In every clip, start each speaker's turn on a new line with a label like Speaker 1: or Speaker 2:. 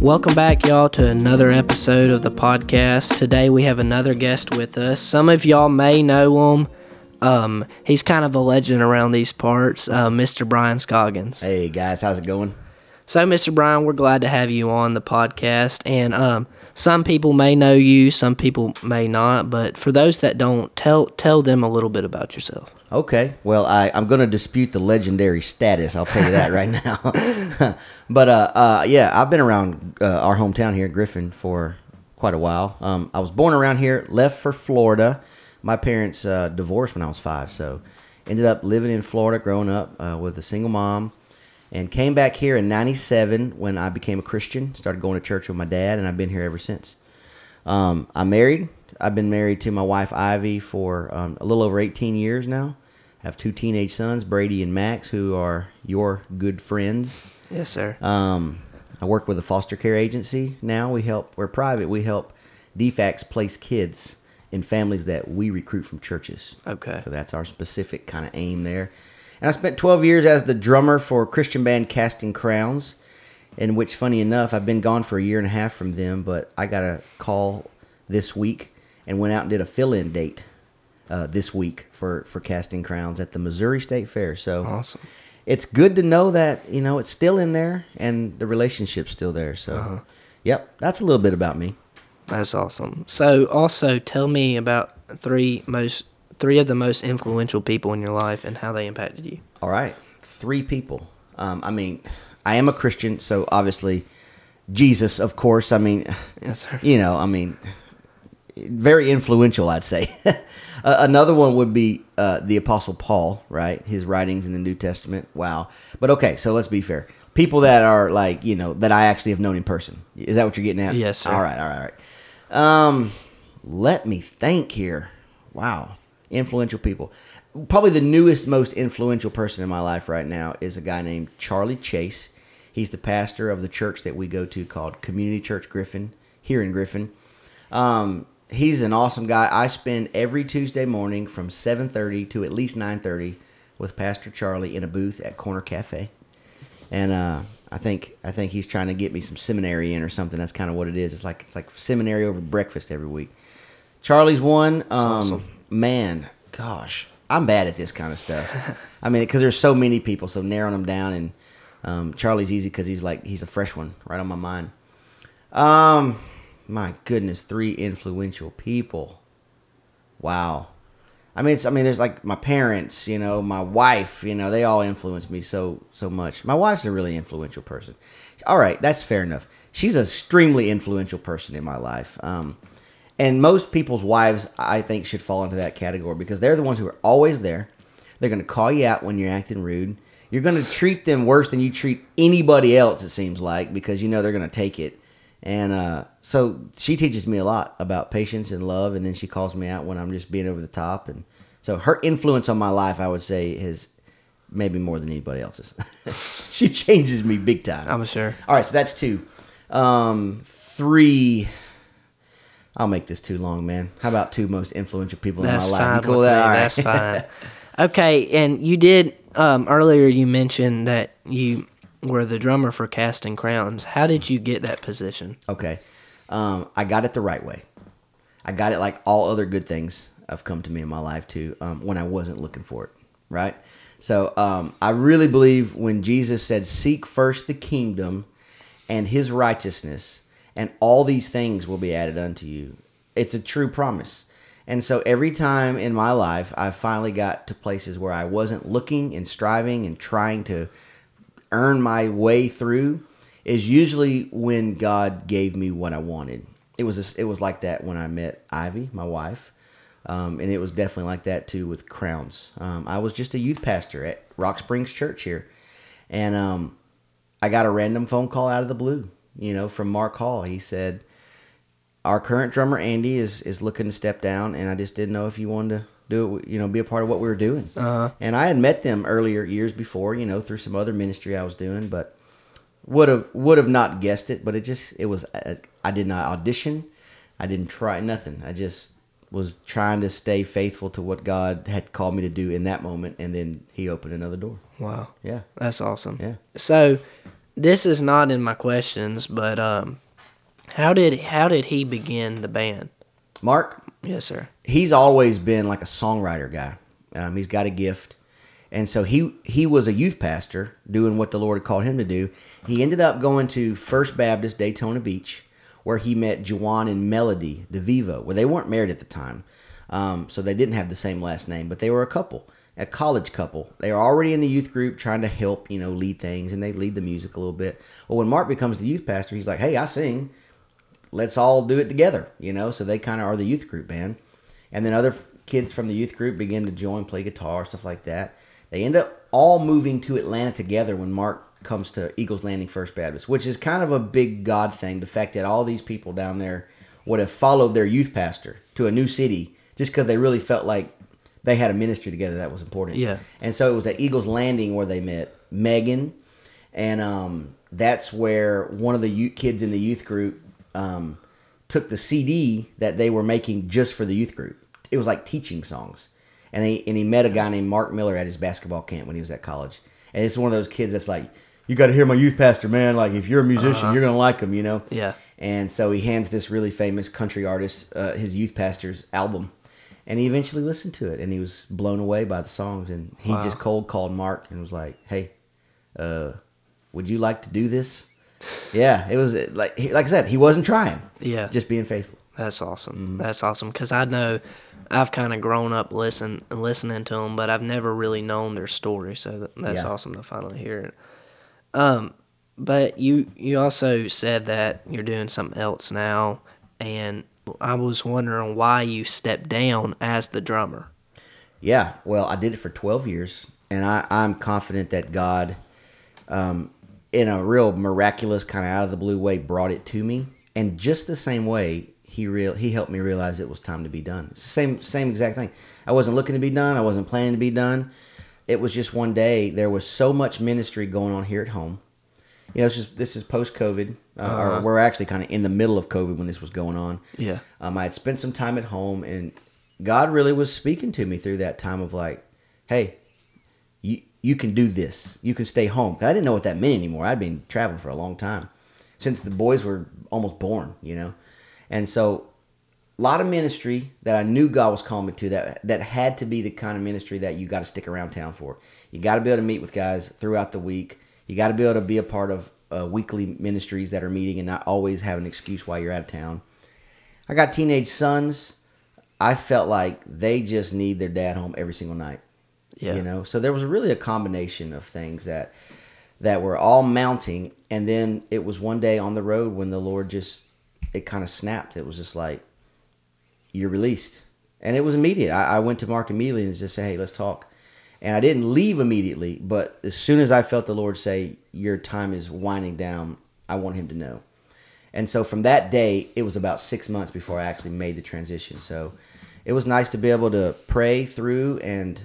Speaker 1: Welcome back, y'all, to another episode of the podcast. Today we have another guest with us. Some of y'all may know him. Um, he's kind of a legend around these parts, uh, Mr. Brian Scoggins.
Speaker 2: Hey guys, how's it going?
Speaker 1: So, Mr. Brian, we're glad to have you on the podcast. And um, some people may know you, some people may not. But for those that don't, tell tell them a little bit about yourself.
Speaker 2: Okay, well I I'm gonna dispute the legendary status. I'll tell you that right now. but uh, uh, yeah, I've been around uh, our hometown here, Griffin, for quite a while. Um, I was born around here, left for Florida. My parents uh, divorced when I was five, so ended up living in Florida, growing up uh, with a single mom, and came back here in '97 when I became a Christian. Started going to church with my dad, and I've been here ever since. Um, I'm married. I've been married to my wife Ivy for um, a little over 18 years now. I have two teenage sons, Brady and Max, who are your good friends.
Speaker 1: Yes, sir.
Speaker 2: Um, I work with a foster care agency now. We help. We're private. We help DFACs place kids in families that we recruit from churches.
Speaker 1: Okay.
Speaker 2: So that's our specific kind of aim there. And I spent 12 years as the drummer for Christian band Casting Crowns, in which, funny enough, I've been gone for a year and a half from them, but I got a call this week and went out and did a fill-in date uh, this week for for Casting Crowns at the Missouri State Fair. So
Speaker 1: Awesome.
Speaker 2: it's good to know that you know it's still in there and the relationship's still there. So,
Speaker 1: Uh-huh.
Speaker 2: yep, that's a little bit about me.
Speaker 1: That's awesome. So, also tell me about three most three of the most influential people in your life and how they impacted you.
Speaker 2: All right, three people. Um, I mean, I am a Christian, so obviously Jesus, of course. I mean,
Speaker 1: Yes, sir.
Speaker 2: you know, I mean, very influential, I'd say. Uh, Another one would be uh, the Apostle Paul, right? His writings in the New Testament. Wow. But okay, so let's be fair. People that are like, you know, that I actually have known in person. Is that what you're getting at?
Speaker 1: Yes, sir.
Speaker 2: All right, all right, all right. Um, let me think here. Wow. Influential people. Probably the newest, most influential person in my life right now is a guy named Charlie Chase. He's the pastor of the church that we go to called Community Church Griffin, here in Griffin. Um, he's an awesome guy. I spend every Tuesday morning from 7:30 to at least 9:30 with Pastor Charlie in a booth at Corner Cafe. And uh, I think I think he's trying to get me some seminary in or something. That's kind of what it is. It's like it's like seminary over breakfast every week. Charlie's one. Um,
Speaker 1: awesome.
Speaker 2: Man, gosh, I'm bad at this kind of stuff. I mean, because there's so many people, so narrowing them down. And um, Charlie's easy because he's like he's a fresh one right on my mind. Um, my goodness, three influential people. Wow. I mean, it's, I mean, there's like my parents, you know, my wife, you know, they all influence me so so much. My wife's a really influential person. All right, that's fair enough. She's a extremely influential person in my life. Um, and most people's wives, I think, should fall into that category because they're the ones who are always there. They're going to call you out when you're acting rude. You're going to treat them worse than you treat anybody else, it seems like, because you know they're going to take it. And uh, so she teaches me a lot about patience and love, and then she calls me out when I'm just being over the top. And so her influence on my life, I would say, is maybe more than anybody else's. she changes me big time.
Speaker 1: I'm sure.
Speaker 2: All right, so that's two. Um, three. I'll make this too long, man. How about two most influential people
Speaker 1: That's
Speaker 2: in my life?
Speaker 1: fine
Speaker 2: cool
Speaker 1: with me.
Speaker 2: that? All right.
Speaker 1: That's fine. Okay, and you did um, earlier. You mentioned that you were the drummer for Casting Crowns. How did you get that position?
Speaker 2: Okay. Um, I got it the right way. I got it like all other good things have come to me in my life too, um, when I wasn't looking for it. Right? So um, I really believe when Jesus said, Seek first the kingdom and his righteousness, and all these things will be added unto you. It's a true promise. And so every time in my life, I finally got to places where I wasn't looking and striving and trying to earn my way through is usually when God gave me what I wanted. It was it was like that when I met Ivy, my wife, um, and it was definitely like that too with Crowns. Um, I was just a youth pastor at Rock Springs Church here, and um, I got a random phone call out of the blue, you know, from Mark Hall. He said, "Our current drummer Andy is is looking to step down, and I just didn't know if you wanted to do it, you know, be a part of what we were doing."
Speaker 1: Uh-huh.
Speaker 2: And I had met them earlier years before, you know, through some other ministry I was doing, but would have would have not guessed it. But it just it was I did not audition, I didn't try nothing. I just was trying to stay faithful to what God had called me to do in that moment, and then He opened another door.
Speaker 1: Wow,
Speaker 2: Yeah,
Speaker 1: that's awesome.
Speaker 2: Yeah.
Speaker 1: So this is not in my questions, but um, how did how did he begin the band?
Speaker 2: Mark,
Speaker 1: Yes, sir.
Speaker 2: he's always been like a songwriter guy. Um, he's got a gift, and so he he was a youth pastor doing what the Lord called him to do. He ended up going to First Baptist Daytona Beach, where he met Juan and Melodee DeVevo. Well, they weren't married at the time, um, so they didn't have the same last name, but they were a couple, a college couple. They were already in the youth group trying to help, you know, lead things, and they lead the music a little bit. Well, when Mark becomes the youth pastor, he's like, "Hey, I sing." Let's all do it together, you know. So they kind of are the youth group band, and then other f- kids from the youth group begin to join, play guitar, stuff like that. They end up all moving to Atlanta together when Mark comes to Eagles Landing First Baptist, which is kind of a big God thing. The fact that all these people down there would have followed their youth pastor to a new city just because they really felt like they had a ministry together that was important.
Speaker 1: Yeah.
Speaker 2: And so it was at Eagles Landing where they met Megan, and um, that's where one of the youth, kids in the youth group um, took the CD that they were making just for the youth group. It was like teaching songs, and he and he met a guy named Mark Miller at his basketball camp when he was at college. And it's one of those kids that's like, you got to hear my youth pastor, man. Like if you're a musician, you're gonna like him, you know.
Speaker 1: Yeah.
Speaker 2: And so he hands this really famous country artist uh, his youth pastor's album, and he eventually listened to it, and he was blown away by the songs. And he
Speaker 1: Wow.
Speaker 2: just cold called Mark and was like, "Hey, uh, would you like to do this?" Yeah, it was like he- like I said, he wasn't trying,
Speaker 1: Yeah.
Speaker 2: just being faithful.
Speaker 1: That's awesome.
Speaker 2: Mm-hmm.
Speaker 1: That's awesome because I know I've kind of grown up listen listening to them, but I've never really known their story. So that's
Speaker 2: Yeah.
Speaker 1: awesome to finally hear it. Um, but you you also said that you're doing something else now, and I was wondering why you stepped down as the drummer.
Speaker 2: Yeah, well, I did it for 12 years, and I, I'm confident that God, um, in a real miraculous kind of out of the blue way, brought it to me. And just the same way, he real he helped me realize it was time to be done. It's the same same exact thing. I wasn't looking to be done. I wasn't planning to be done. It was just one day. There was so much ministry going on here at home. You know, it's just this is post COVID, uh,
Speaker 1: Uh-huh.
Speaker 2: or we're actually kind of in the middle of COVID when this was going on.
Speaker 1: Yeah.
Speaker 2: Um, I had spent some time at home, and God really was speaking to me through that time of like, "Hey, you can do this. You can stay home. I didn't know what that meant anymore. I'd been traveling for a long time, since the boys were almost born, you know, and so a lot of ministry that I knew God was calling me to that that had to be the kind of ministry that you got to stick around town for. You got to be able to meet with guys throughout the week. You got to be able to be a part of uh, weekly ministries that are meeting and not always have an excuse why you're out of town. I got teenage sons. I felt like they just need their dad home every single night.
Speaker 1: Yeah.
Speaker 2: You know, so there was really a combination of things that that were all mounting, and then it was one day on the road when the Lord just it kind of snapped. It was just like you're released, and it was immediate. I, I went to Mark immediately and just said, "Hey, let's talk." And I didn't leave immediately, but as soon as I felt the Lord say, "Your time is winding down," I want Him to know. And so from that day, it was about six months before I actually made the transition. So it was nice to be able to pray through and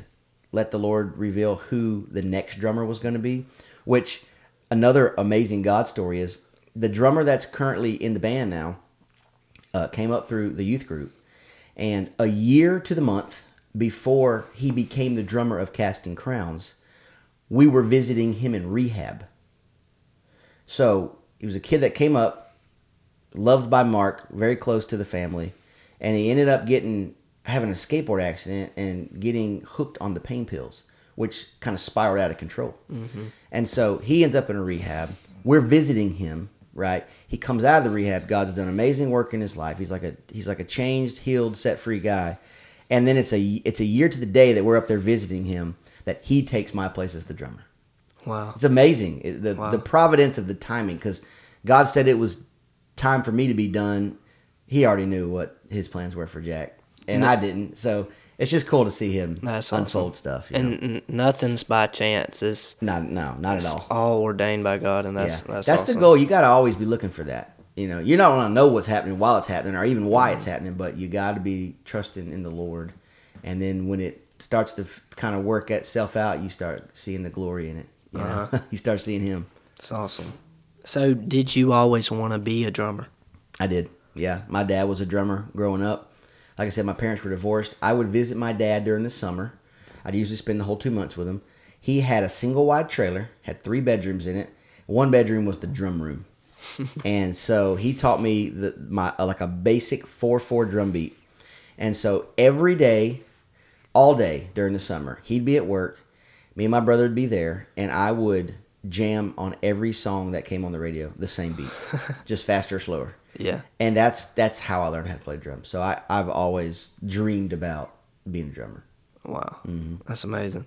Speaker 2: let the Lord reveal who the next drummer was going to be. Which another amazing God story is the drummer that's currently in the band now uh, came up through the youth group. And a year to the month before he became the drummer of Casting Crowns, we were visiting him in rehab. So he was a kid that came up, loved by Mark, very close to the family, and he ended up getting having a skateboard accident and getting hooked on the pain pills, which kind of spiraled out of control. Mm-hmm. And so he ends up in a rehab. We're visiting him, right? He comes out of the rehab. God's done amazing work in his life. He's like a he's like a changed, healed, set free guy. And then it's a it's a year to the day that we're up there visiting him that he takes my place as the drummer.
Speaker 1: Wow.
Speaker 2: It's amazing the
Speaker 1: Wow.
Speaker 2: the providence of the timing because God said it was time for me to be done. He already knew what his plans were for Jack, and
Speaker 1: No-
Speaker 2: I didn't. So it's just cool to see him
Speaker 1: That's
Speaker 2: unfold
Speaker 1: awesome.
Speaker 2: stuff. You know?
Speaker 1: And n- nothing's by chance. It's,
Speaker 2: not no, not at all.
Speaker 1: all ordained by God, and that's
Speaker 2: yeah,
Speaker 1: that's,
Speaker 2: that's,
Speaker 1: awesome.
Speaker 2: the goal. You got to always be looking for that. You know, you're not going to know what's happening while it's happening, or even why
Speaker 1: Mm-hmm.
Speaker 2: it's happening, but you got to be trusting in the Lord. And then when it starts to f- kind of work itself out, you start seeing the glory in it. You.
Speaker 1: Uh-huh.
Speaker 2: you start seeing Him.
Speaker 1: It's awesome. So, did you always want to be a drummer?
Speaker 2: I did. Yeah, my dad was a drummer growing up. Like I said, my parents were divorced. I would visit my dad during the summer. I'd usually spend the whole two months with him. He had a single wide trailer, had three bedrooms in it, One bedroom was the drum room, and so he taught me the my uh, like a basic four four drum beat, and so every day, all day during the summer, he'd be at work, me and my brother would be there, and I would jam on every song that came on the radio, the same beat, just faster or slower.
Speaker 1: Yeah.
Speaker 2: And that's that's how I learned how to play drums. So I, I've always dreamed about being a drummer.
Speaker 1: Wow. Mm-hmm. That's amazing.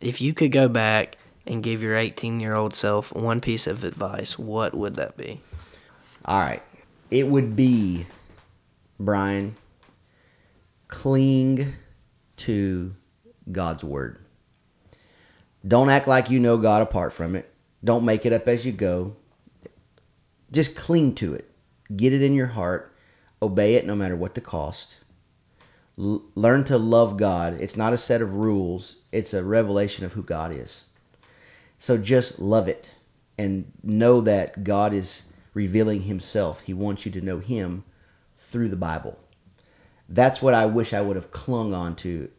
Speaker 1: If you could go back and give your 18 year old self one piece of advice, what would that be?
Speaker 2: All right. It would be, Brian, cling to God's word. Don't act like you know God apart from it. Don't make it up as you go. Just cling to it. Get it in your heart. Obey it no matter what the cost. L- learn to love God. It's not a set of rules, it's a revelation of who God is. So just love it and know that God is revealing Himself. He wants you to know Him through the Bible. That's what I wish I would have clung on to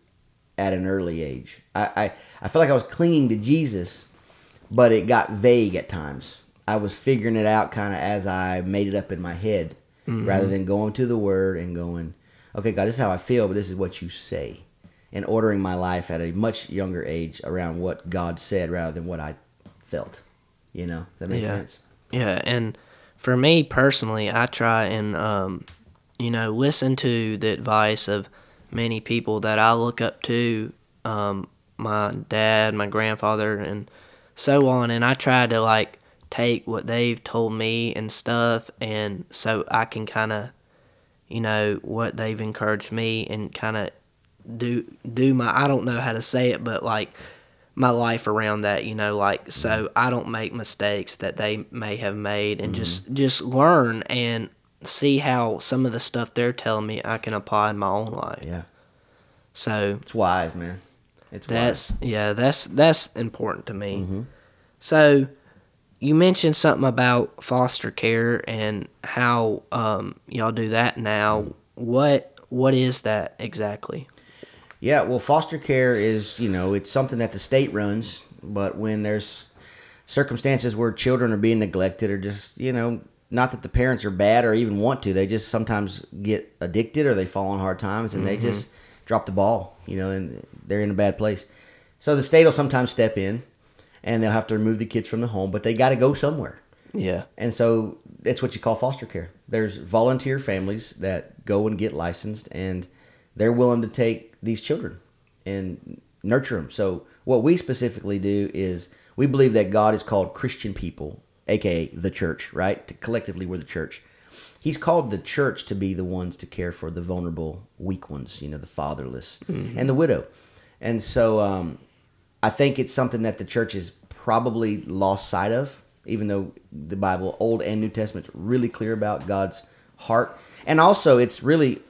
Speaker 2: at an early age. I, I, I felt like I was clinging to Jesus, but it got vague at times. I was figuring it out kind of as I made it up in my head rather than going to the Word and going, okay, God, this is how I feel, but this is what you say. And ordering my life at a much younger age around what God said rather than what I felt. You know, that makes
Speaker 1: Yeah.
Speaker 2: sense.
Speaker 1: Yeah, and for me personally, I try and um, you know listen to the advice of many people that I look up to, um, my dad, my grandfather, and so on, and I try to like take what they've told me and stuff, and so I can kind of, you know, what they've encouraged me and kind of do do my I don't know how to say it, but like my life around that, you know, like so I don't make mistakes that they may have made and just mm-hmm. just learn and see how some of the stuff they're telling me I can apply in my own life.
Speaker 2: Yeah.
Speaker 1: So
Speaker 2: It's wise, man. It's wise.
Speaker 1: that's yeah, that's that's important to me. Mm-hmm. So you mentioned something about foster care and how um, y'all do that now. What what is that exactly?
Speaker 2: Yeah, well, foster care is, you know, it's something that the state runs, but when there's circumstances where children are being neglected or just, you know, not that the parents are bad or even want to, they just sometimes get addicted or they fall on hard times and they just drop the ball, you know, and they're in a bad place. So the state will sometimes step in and they'll have to remove the kids from the home, but they got to go somewhere.
Speaker 1: Yeah.
Speaker 2: And so that's what you call foster care. There's volunteer families that go and get licensed and they're willing to take these children and nurture them. So what we specifically do is we believe that God is called Christian people, aka the church, right? Collectively we're the church. He's called the church to be the ones to care for the vulnerable, weak ones, you know, the fatherless and the widow. And so um, I think it's something that the church has probably lost sight of, even though the Bible, Old and New Testament's really clear about God's heart. And also, it's really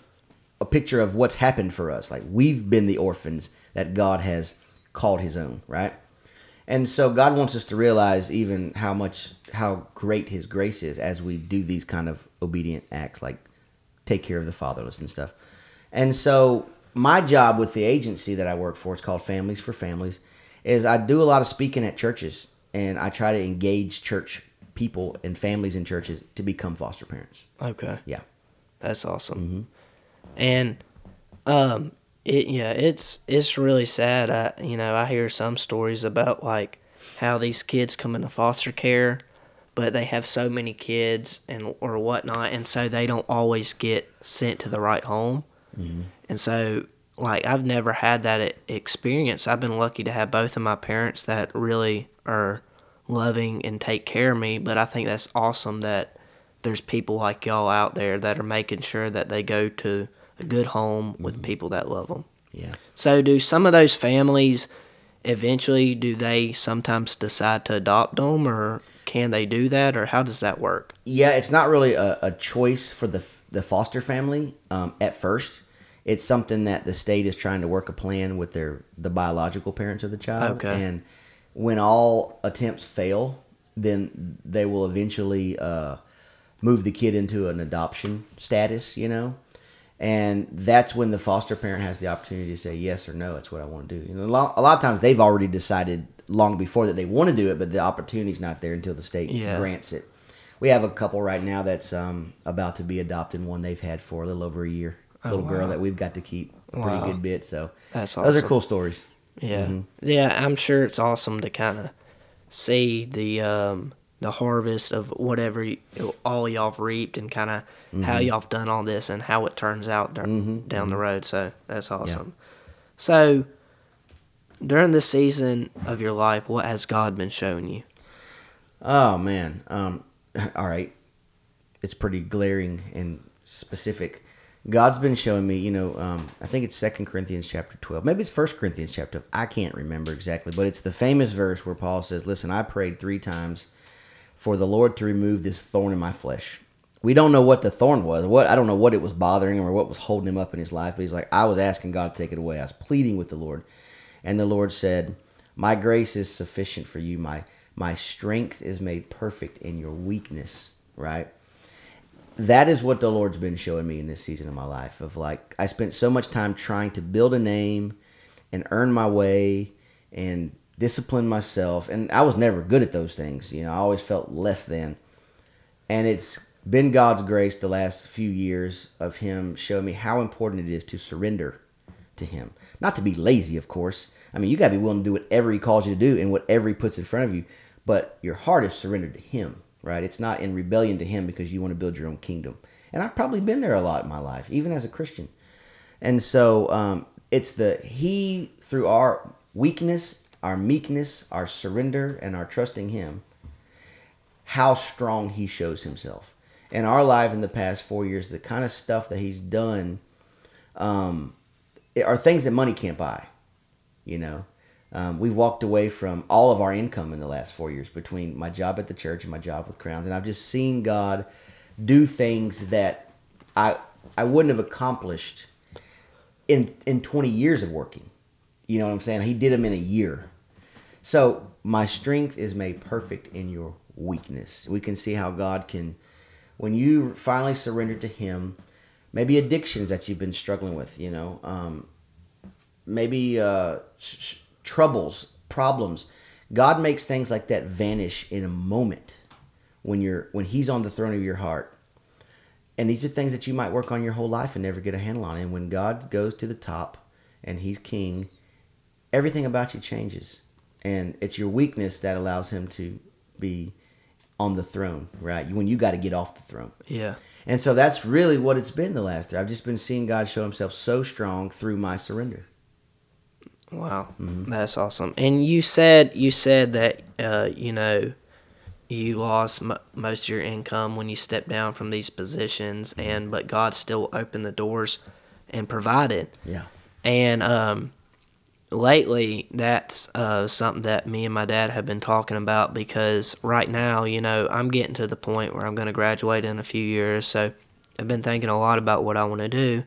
Speaker 2: a picture of what's happened for us. Like we've been the orphans that God has called His own, right? And so God wants us to realize even how much how great His grace is as we do these kind of obedient acts, like take care of the fatherless and stuff. And so my job with the agency that I work for, it's called Families for Families, is I do a lot of speaking at churches and I try to engage church people and families in churches to become foster parents.
Speaker 1: Okay.
Speaker 2: Yeah.
Speaker 1: That's awesome. And um it yeah, it's it's really sad. I you know, I hear some stories about like how these kids come into foster care but they have so many kids and or whatnot and so they don't always get sent to the right home. And so like I've never had that experience. I've been lucky to have both of my parents that really are loving and take care of me, but I think that's awesome that there's people like y'all out there that are making sure that they go to a good home with people that love them.
Speaker 2: Yeah.
Speaker 1: So, do some of those families eventually do they sometimes decide to adopt them, or can they do that, or how does that work?
Speaker 2: Yeah, it's not really a, a choice for the the foster family um, at first. It's something that the state is trying to work a plan with their the biological parents of the child.
Speaker 1: Okay.
Speaker 2: And when all attempts fail, then they will eventually uh, move the kid into an adoption status. You know, and that's when the foster parent has the opportunity to say yes or no. It's what I want to do. You know, a lot, a lot of times they've already decided long before that they want to do it, but the opportunity's not there until the state
Speaker 1: Yeah.
Speaker 2: grants it. We have a couple right now that's um, about to be adopted. One they've had for a little over a year. A little girl
Speaker 1: Oh, wow.
Speaker 2: that we've got to keep a pretty
Speaker 1: Wow.
Speaker 2: good bit. So
Speaker 1: That's awesome.
Speaker 2: those are cool stories.
Speaker 1: Yeah,
Speaker 2: Mm-hmm.
Speaker 1: yeah. I'm sure it's awesome to kind of see the um, the harvest of whatever you, all y'all have reaped and kind of how
Speaker 2: Mm-hmm.
Speaker 1: y'all have done all this and how it turns out dur- down the road. So that's awesome. So during this season of your life, what has God been showing you?
Speaker 2: Oh man. Um, all right. It's pretty glaring and specific. God's been showing me, you know, um, I think it's Second Corinthians chapter twelve. Maybe it's First Corinthians chapter. 12. I can't remember exactly, but it's the famous verse where Paul says, "Listen, I prayed three times for the Lord to remove this thorn in my flesh." We don't know what the thorn was. What I don't know what it was bothering him or what was holding him up in his life. But he's like, I was asking God to take it away. I was pleading with the Lord, and the Lord said, "My grace is sufficient for you. My my strength is made perfect in your weakness." Right that is what the Lord's been showing me in this season of my life. Of like, I spent so much time trying to build a name and earn my way and discipline myself, and I was never good at those things. You know, I always felt less than. And it's been God's grace the last few years of Him showing me how important it is to surrender to Him. Not to be lazy, of course. I mean, you got to be willing to do whatever He calls you to do and whatever He puts in front of you. But your heart is surrendered to Him, right? It's not in rebellion to Him because you want to build your own kingdom. And I've probably been there a lot in my life, even as a Christian. And so um, it's the He, through our weakness, our meekness, our surrender, and our trusting Him, how strong He shows Himself. In our life in the past four years, the kind of stuff that He's done um, are things that money can't buy. You know, um, we've walked away from all of our income in the last four years between my job at the church and my job with Crowns, and I've just seen God do things that I I wouldn't have accomplished in in 20 years of working. You know what I'm saying? He did them in a year. So my strength is made perfect in your weakness. We can see how God can, when you finally surrender to Him, maybe addictions that you've been struggling with, you know, um, maybe uh, sh- troubles, problems. God makes things like that vanish in a moment when you're when He's on the throne of your heart. And these are things that you might work on your whole life and never get a handle on. And when God goes to the top and He's King, everything about you changes. And it's your weakness that allows Him to be on the throne, right? When you got to get off the throne.
Speaker 1: Yeah.
Speaker 2: And so that's really what it's been the last year. I've just been seeing God show Himself so strong through my surrender.
Speaker 1: Wow,
Speaker 2: Mm-hmm.
Speaker 1: that's awesome. And you said you said that uh, you know you lost m- most of your income when you stepped down from these positions, and but God still opened the doors and provided.
Speaker 2: Yeah.
Speaker 1: And um, lately, that's uh, something that me and my dad have been talking about because right now, you know, I'm getting to the point where I'm going to graduate in a few years, so I've been thinking a lot about what I want to do.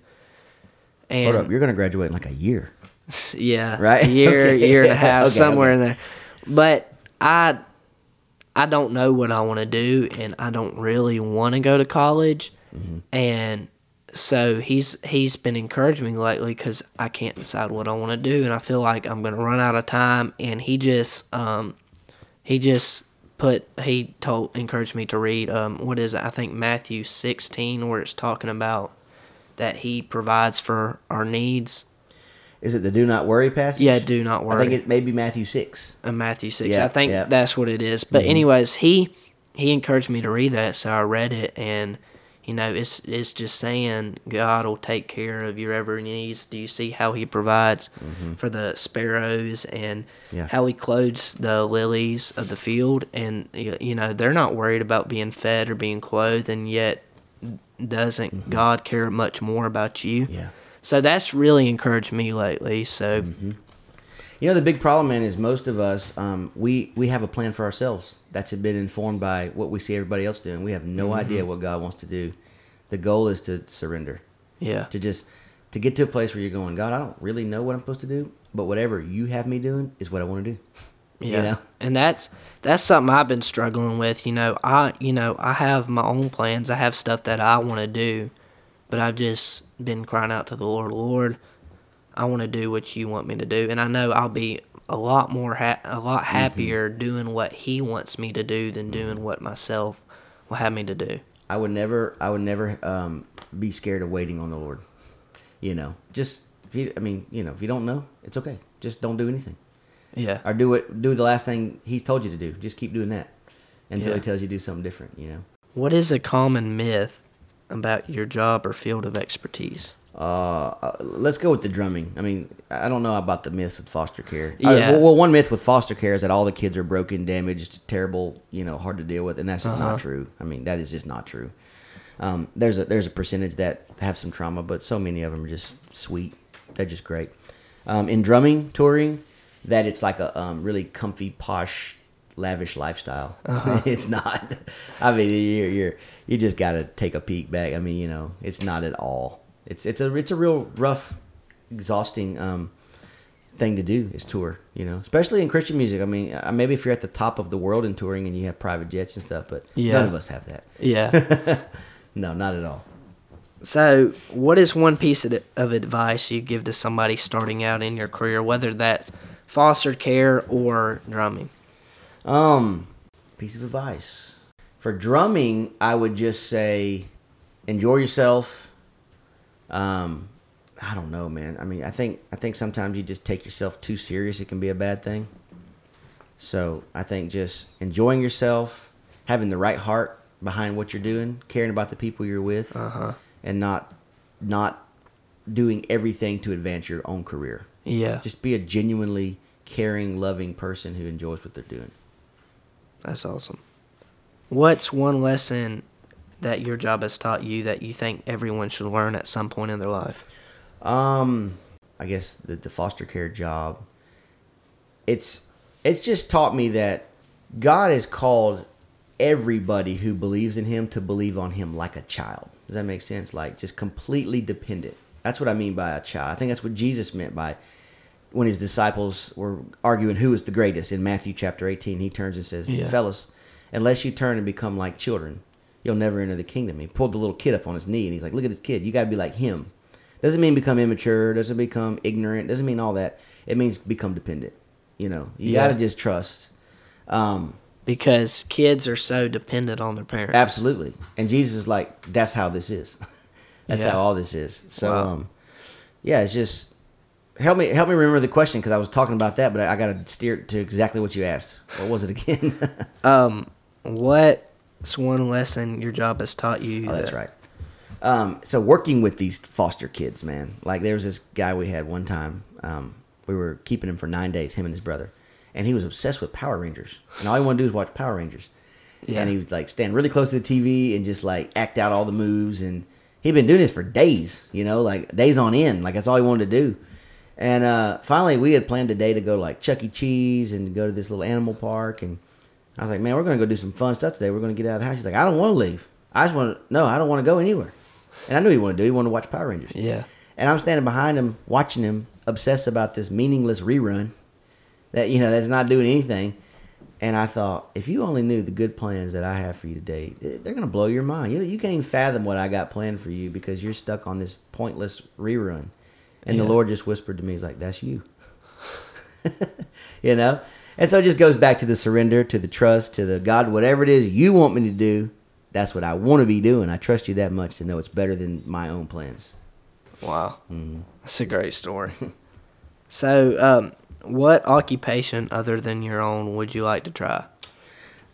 Speaker 1: And
Speaker 2: Hold up, you're going to graduate in like a year.
Speaker 1: Yeah,
Speaker 2: Right?
Speaker 1: a year,
Speaker 2: Okay.
Speaker 1: year and a half,
Speaker 2: Okay,
Speaker 1: somewhere
Speaker 2: okay.
Speaker 1: in there. But I, I don't know what I want to do, and I don't really want to go to college.
Speaker 2: Mm-hmm.
Speaker 1: And so he's he's been encouraging me lately because I can't decide what I want to do, and I feel like I'm gonna run out of time. And he just um, he just put he told encouraged me to read um what is it? I think Matthew 16 where it's talking about that he provides for our needs.
Speaker 2: Is it the do not worry passage?
Speaker 1: Yeah, do not worry.
Speaker 2: I think it may be Matthew 6.
Speaker 1: in Matthew six.
Speaker 2: Yeah,
Speaker 1: I think
Speaker 2: yeah. Mm-hmm.
Speaker 1: that's what it is. But anyways, he he encouraged me to read that, so I read it, and you know, it's it's just saying God will take care of your every needs. Do you see how He provides for the sparrows and
Speaker 2: Mm-hmm. Yeah.
Speaker 1: how He clothes the lilies of the field? And you know, they're not worried about being fed or being clothed, and yet doesn't God care much more about you?
Speaker 2: Mm-hmm. Yeah.
Speaker 1: So that's really encouraged me lately. So
Speaker 2: Mm-hmm. You know, the big problem, man, is most of us, um, we, we have a plan for ourselves. That's been informed by what we see everybody else doing. We have no
Speaker 1: Mm-hmm.
Speaker 2: idea what God wants to do. The goal is to surrender,
Speaker 1: yeah,
Speaker 2: to just to get to a place where you're going, God, I don't really know what I'm supposed to do, but whatever you have me doing is what I want to do.
Speaker 1: Yeah.
Speaker 2: You know?
Speaker 1: And that's that's something I've been struggling with. You know, I you know, I have my own plans. I have stuff that I want to do. But I've just been crying out to the Lord, Lord, I want to do what you want me to do, and I know I'll be a lot more ha- a lot
Speaker 2: Mm-hmm.
Speaker 1: happier doing what He wants me to do than doing what myself will have me to do.
Speaker 2: I would never, I would never um, be scared of waiting on the Lord. You know, just if you, I mean, you know, if you don't know, it's okay. Just don't do anything,
Speaker 1: Yeah,
Speaker 2: or do it. Do the last thing He's told you to do. Just keep doing that until
Speaker 1: Yeah.
Speaker 2: He tells you to do something different. You know.
Speaker 1: What is a common myth about your job or field of expertise?
Speaker 2: Uh, uh, let's go with the drumming. I mean, I don't know about the myths with foster care. Uh,
Speaker 1: Yeah.
Speaker 2: well, well, one myth with foster care is that all the kids are broken, damaged, terrible, you know, hard to deal with, and that's just
Speaker 1: Uh-huh.
Speaker 2: not true. I mean, that is just not true. Um, there's a there's a percentage that have some trauma, but so many of them are just sweet. They're just great. Um, in drumming, touring, that it's like a um, really comfy, posh, lavish lifestyle. it's not. I mean, you're, you're you just got to take a peek back. I mean, you know, it's not at all. It's it's a it's a real rough, exhausting um, thing to do is tour. You know, especially in Christian music. I mean, uh, maybe if you're at the top of the world in touring and you have private jets and stuff, but
Speaker 1: Yeah.
Speaker 2: none of us have that.
Speaker 1: Yeah.
Speaker 2: No, not at all.
Speaker 1: so, what is one piece of, of advice you give to somebody starting out in your career, whether that's foster care or drumming?
Speaker 2: Um, piece of advice for drumming, I would just say, enjoy yourself. Um, I don't know, man. I mean, I think I think sometimes you just take yourself too serious. It can be a bad thing. So I think just enjoying yourself, having the right heart behind what you're doing, caring about the people you're with,
Speaker 1: Uh huh.
Speaker 2: and not not doing everything to advance your own career.
Speaker 1: Yeah.
Speaker 2: Just be a genuinely caring, loving person who enjoys what they're doing.
Speaker 1: That's awesome. What's one lesson that your job has taught you that you think everyone should learn at some point in their life?
Speaker 2: Um, I guess the, the foster care job. It's it's just taught me that God has called everybody who believes in Him to believe on Him like a child. Does that make sense? Like just completely dependent. That's what I mean by a child. I think that's what Jesus meant by when his disciples were arguing who was the greatest in Matthew chapter 18. He turns and says,
Speaker 1: Yeah.
Speaker 2: "Fellas, unless you turn and become like children, you'll never enter the kingdom." He pulled the little kid up on his knee and he's like, "Look at this kid. You got to be like him." Doesn't mean become immature. Doesn't become ignorant. Doesn't mean all that. It means become dependent. You know, you
Speaker 1: Yeah.
Speaker 2: got to just trust. Um,
Speaker 1: Because kids are so dependent on their parents.
Speaker 2: absolutely. And Jesus is like, that's how this is. that's
Speaker 1: Yeah.
Speaker 2: how all this is. So,
Speaker 1: Wow.
Speaker 2: um, yeah, it's just help me help me remember the question because I was talking about that, but I, I got to steer it to exactly what you asked. What was it again?
Speaker 1: Um, what's one lesson your job has taught you?
Speaker 2: Oh, that's
Speaker 1: that-
Speaker 2: right. Um, so working with these foster kids, man, like there was this guy we had one time. Um, we were keeping him for nine days, him and his brother, and he was obsessed with Power Rangers. And all he wanted to do was watch Power Rangers.
Speaker 1: Yeah.
Speaker 2: And he would like stand really close to the TV and just like act out all the moves. And he'd been doing this for days, you know, like days on end. Like that's all he wanted to do. And uh, finally, we had planned a day to go like Chuck E. Cheese and go to this little animal park. And I was like, man, we're gonna go do some fun stuff today. We're gonna get out of the house. He's like, I don't want to leave. I just want to. No, I don't want to go anywhere. And I knew he wanted to do. He wanted to watch Power Rangers.
Speaker 1: Yeah.
Speaker 2: And I'm standing behind him, watching him obsess about this meaningless rerun that you know that's not doing anything. And I thought, if you only knew the good plans that I have for you today, they're gonna blow your mind. You you can't even fathom what I got planned for you because you're stuck on this pointless rerun. And the Lord just whispered to me, He's like, "That's you." you know. And so it just goes back to the surrender, to the trust, to the God, whatever it is you want me to do, that's what I want to be doing. I trust you that much to know it's better than my own plans.
Speaker 1: Wow.
Speaker 2: Mm-hmm.
Speaker 1: That's a great story. so, um, what occupation other than your own would you like to try?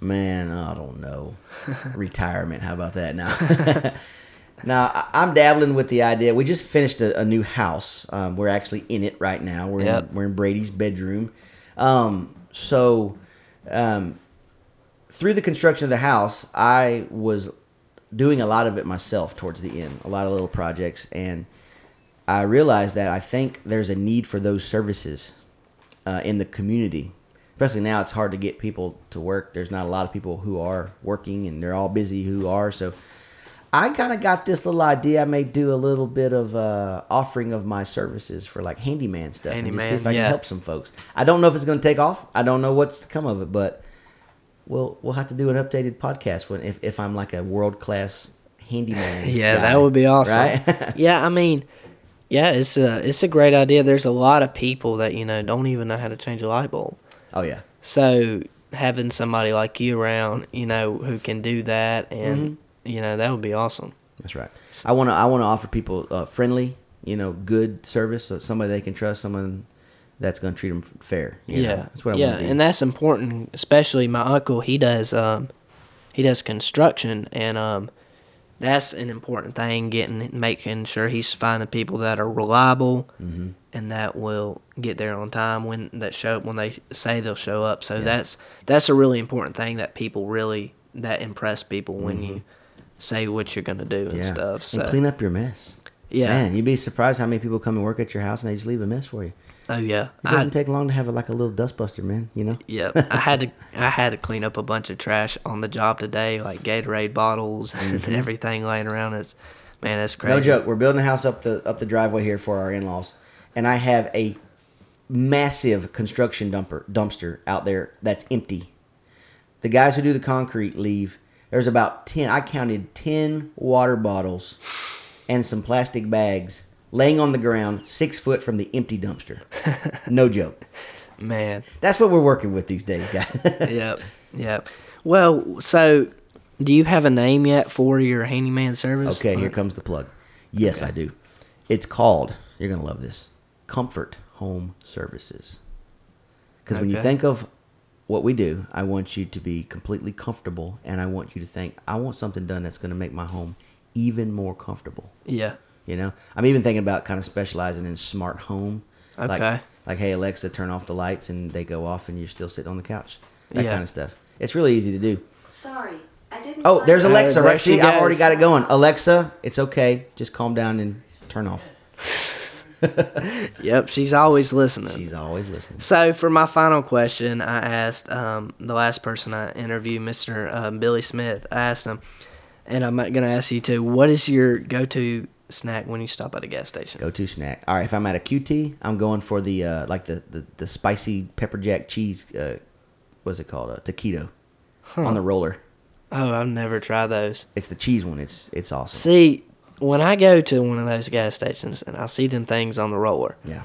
Speaker 2: Man, I don't know. Retirement. How about that now? Now, I'm dabbling with the idea. We just finished a, a new house. Um, we're actually in it right now. We're,
Speaker 1: Yep.
Speaker 2: in, we're in Brady's bedroom. Um, so, um, through the construction of the house, I was doing a lot of it myself towards the end, a lot of little projects. And I realized that I think there's a need for those services uh, in the community. Especially now, it's hard to get people to work. There's not a lot of people who are working, and they're all busy who are. So, I kind of got this little idea. I may do a little bit of uh, offering of my services for like handyman stuff, and just see if I
Speaker 1: yeah.
Speaker 2: can help some folks. I don't know if it's going to take off. I don't know what's to come of it, but we'll we'll have to do an updated podcast when if, if I'm like a world class handyman.
Speaker 1: Yeah,
Speaker 2: guy,
Speaker 1: that would be awesome.
Speaker 2: Right?
Speaker 1: yeah, I mean, yeah, it's a it's a great idea. There's a lot of people that you know don't even know how to change a light bulb.
Speaker 2: oh yeah.
Speaker 1: So having somebody like you around, you know, who can do that, and
Speaker 2: Mm-hmm.
Speaker 1: You know, that would be awesome.
Speaker 2: That's right. I want to. I want to offer people uh, friendly, you know, good service. So somebody they can trust. Someone that's going to treat them fair. you know.
Speaker 1: yeah,
Speaker 2: that's what I
Speaker 1: yeah,
Speaker 2: want to
Speaker 1: and that's important. Especially my uncle, he does um, he does construction, and um, that's an important thing. Getting making sure he's finding people that are reliable
Speaker 2: Mm-hmm.
Speaker 1: and that will get there on time when that show up when they say they'll show up. So that's that's a really important thing that people really that impress people when you say what you're gonna do and
Speaker 2: Mm-hmm. yeah.
Speaker 1: stuff. So
Speaker 2: and clean up your mess.
Speaker 1: yeah,
Speaker 2: Man, you'd be surprised how many people come and work at your house and they just leave a mess for you.
Speaker 1: oh yeah,
Speaker 2: It doesn't take long to have like a little dustbuster, man. You know.
Speaker 1: Yeah, I had to I had to clean up a bunch of trash on the job today, like Gatorade bottles and everything laying around. It's man, that's crazy.
Speaker 2: Mm-hmm. No joke. We're building a house up the up the driveway here for our in laws, and I have a massive construction dumper dumpster out there that's empty. The guys who do the concrete leave. There's about ten. I counted ten water bottles and some plastic bags laying on the ground, six foot from the empty dumpster. no joke.
Speaker 1: Man,
Speaker 2: That's what we're working with these days, guys.
Speaker 1: yep, yep. Well, so do you have a name yet for your handyman service?
Speaker 2: Okay, here comes the plug. Yes, I do. It's called, you're going to love this, Comfort Home Services. Because when you think of what we do, I want you to be completely comfortable and I want you to think, I want something done that's going to make my home even more comfortable.
Speaker 1: Yeah.
Speaker 2: You know, I'm even thinking about kind of specializing in smart home. Like,
Speaker 1: Okay.
Speaker 2: like, hey, Alexa, turn off the lights and they go off and you're still sitting on the couch. That
Speaker 1: Yeah.
Speaker 2: kind of stuff. It's really easy to do.
Speaker 3: Sorry, I didn't.
Speaker 2: Oh, there's. Alexa,
Speaker 1: there
Speaker 2: right?
Speaker 1: she
Speaker 2: See, I've already got it going. Alexa, it's okay. Just calm down and turn off.
Speaker 1: Yep. She's always listening.
Speaker 2: She's always listening.
Speaker 1: So for my final question, I asked um, the last person I interviewed, Mr. Uh, Billy Smith. I asked him, and I'm going to ask you too. What is your go-to snack when you stop at a gas station?
Speaker 2: Go to snack. All right, if I'm at a QT, I'm going for the uh, like the, the, the spicy pepper jack cheese. Uh, what's it called? Uh, taquito on the roller.
Speaker 1: Oh, I've never tried those.
Speaker 2: It's the cheese one. It's it's awesome.
Speaker 1: See, when I go to one of those gas stations and I see them things on the roller,
Speaker 2: Yeah,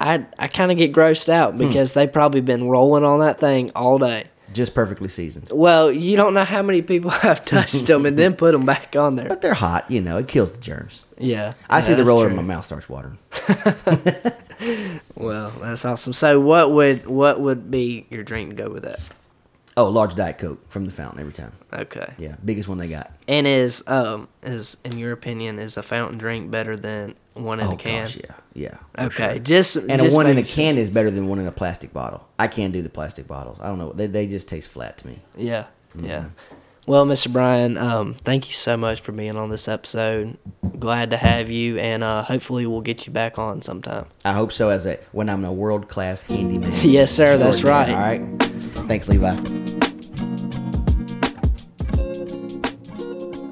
Speaker 1: I I kind of get grossed
Speaker 2: Hmm.
Speaker 1: out because they've probably been rolling on that thing all day.
Speaker 2: just perfectly seasoned.
Speaker 1: Well, you don't know how many people have touched them and then put them back on there.
Speaker 2: But they're hot. You know, it kills the germs.
Speaker 1: Yeah,
Speaker 2: I
Speaker 1: yeah,
Speaker 2: see the roller
Speaker 1: true.
Speaker 2: and my mouth starts watering.
Speaker 1: Well, that's awesome. So, what would what would be your drink to go with that?
Speaker 2: Oh, large diet coke from the fountain every time.
Speaker 1: Okay.
Speaker 2: Yeah, biggest one they got.
Speaker 1: And is um is in your opinion is a fountain drink better than one in
Speaker 2: oh
Speaker 1: a can?
Speaker 2: gosh, yeah, yeah.
Speaker 1: Okay,
Speaker 2: sure.
Speaker 1: just
Speaker 2: and
Speaker 1: just
Speaker 2: a one in a can is better than one in a plastic bottle. I can't do the plastic bottles. I don't know. They, they just taste flat to me.
Speaker 1: Yeah, yeah.
Speaker 2: Mm-hmm.
Speaker 1: Well, Mr. Brian, um, thank you so much for being on this episode. Glad to have you, and uh, hopefully we'll get you back on sometime.
Speaker 2: I hope so. As a when I'm a world class handyman.
Speaker 1: Yes, sir. That's right.
Speaker 2: All right. Thanks, Levi.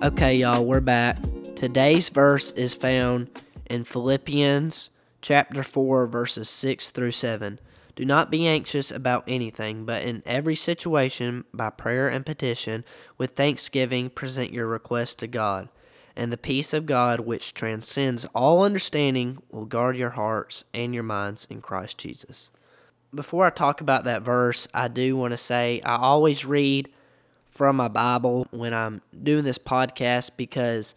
Speaker 1: Okay, y'all, we're back. Today's verse is found in Philippians chapter 4, verses 6 through 7. Do not be anxious about anything, but in every situation, by prayer and petition, with thanksgiving, present your request to God. And the peace of God, which transcends all understanding, will guard your hearts and your minds in Christ Jesus. Before I talk about that verse, I do want to say I always read from my Bible when I'm doing this podcast because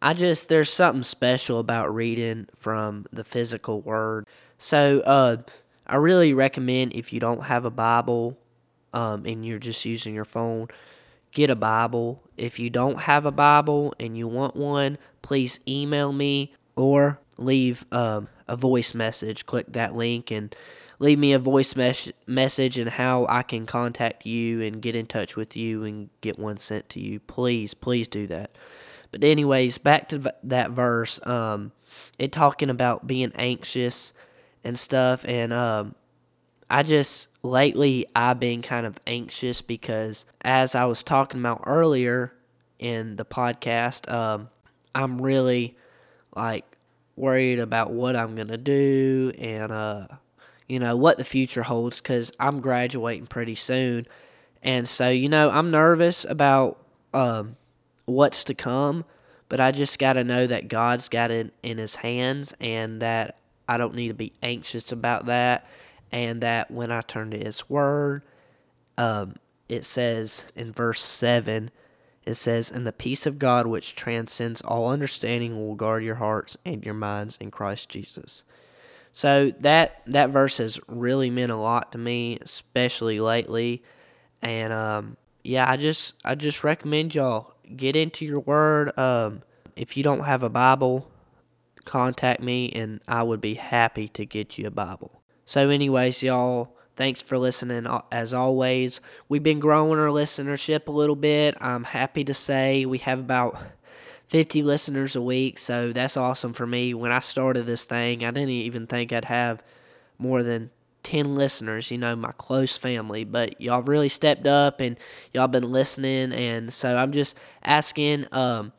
Speaker 1: I just there's something special about reading from the physical word. So uh I really recommend if you don't have a Bible um and you're just using your phone, get a Bible. If you don't have a Bible and you want one, please email me or leave um, a voice message. Click that link and leave me a voice mes- message and how I can contact you and get in touch with you and get one sent to you. Please, please do that. But anyways, back to that verse. Um, it talking about being anxious and stuff, and um, I just lately I've been kind of anxious because as I was talking about earlier in the podcast, um, I'm really like worried about what I'm gonna do and uh, you know what the future holds because I'm graduating pretty soon, and so you know I'm nervous about um, what's to come, but I just got to know that God's got it in His hands and that I don't need to be anxious about that. And that when I turn to His Word, um, it says in verse 7, it says, And the peace of God which transcends all understanding will guard your hearts and your minds in Christ Jesus. So that that verse has really meant a lot to me, especially lately. And um, yeah, I just I just recommend y'all get into your word. Um, if you don't have a Bible, contact me and I would be happy to get you a Bible. So, anyways, y'all, thanks for listening. As always, we've been growing our listenership a little bit. I'm happy to say we have about 50 listeners a week, so that's awesome for me. When I started this thing, I didn't even think I'd have more than 10 listeners, you know, my close family, but y'all really stepped up and y'all been listening. And so I'm just asking um,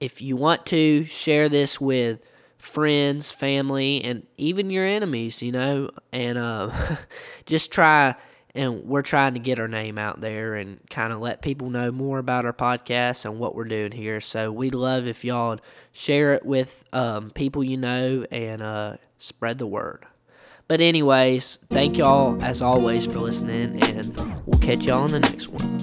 Speaker 1: if you want to share this with friends, family, and even your enemies, you know, and uh, just try. And we're trying to get our name out there and kind of let people know more about our podcast and what we're doing here. So we'd love if y'all share it with um, people you know and uh, spread the word. But, anyways, thank y'all as always for listening, and we'll catch y'all on the next one.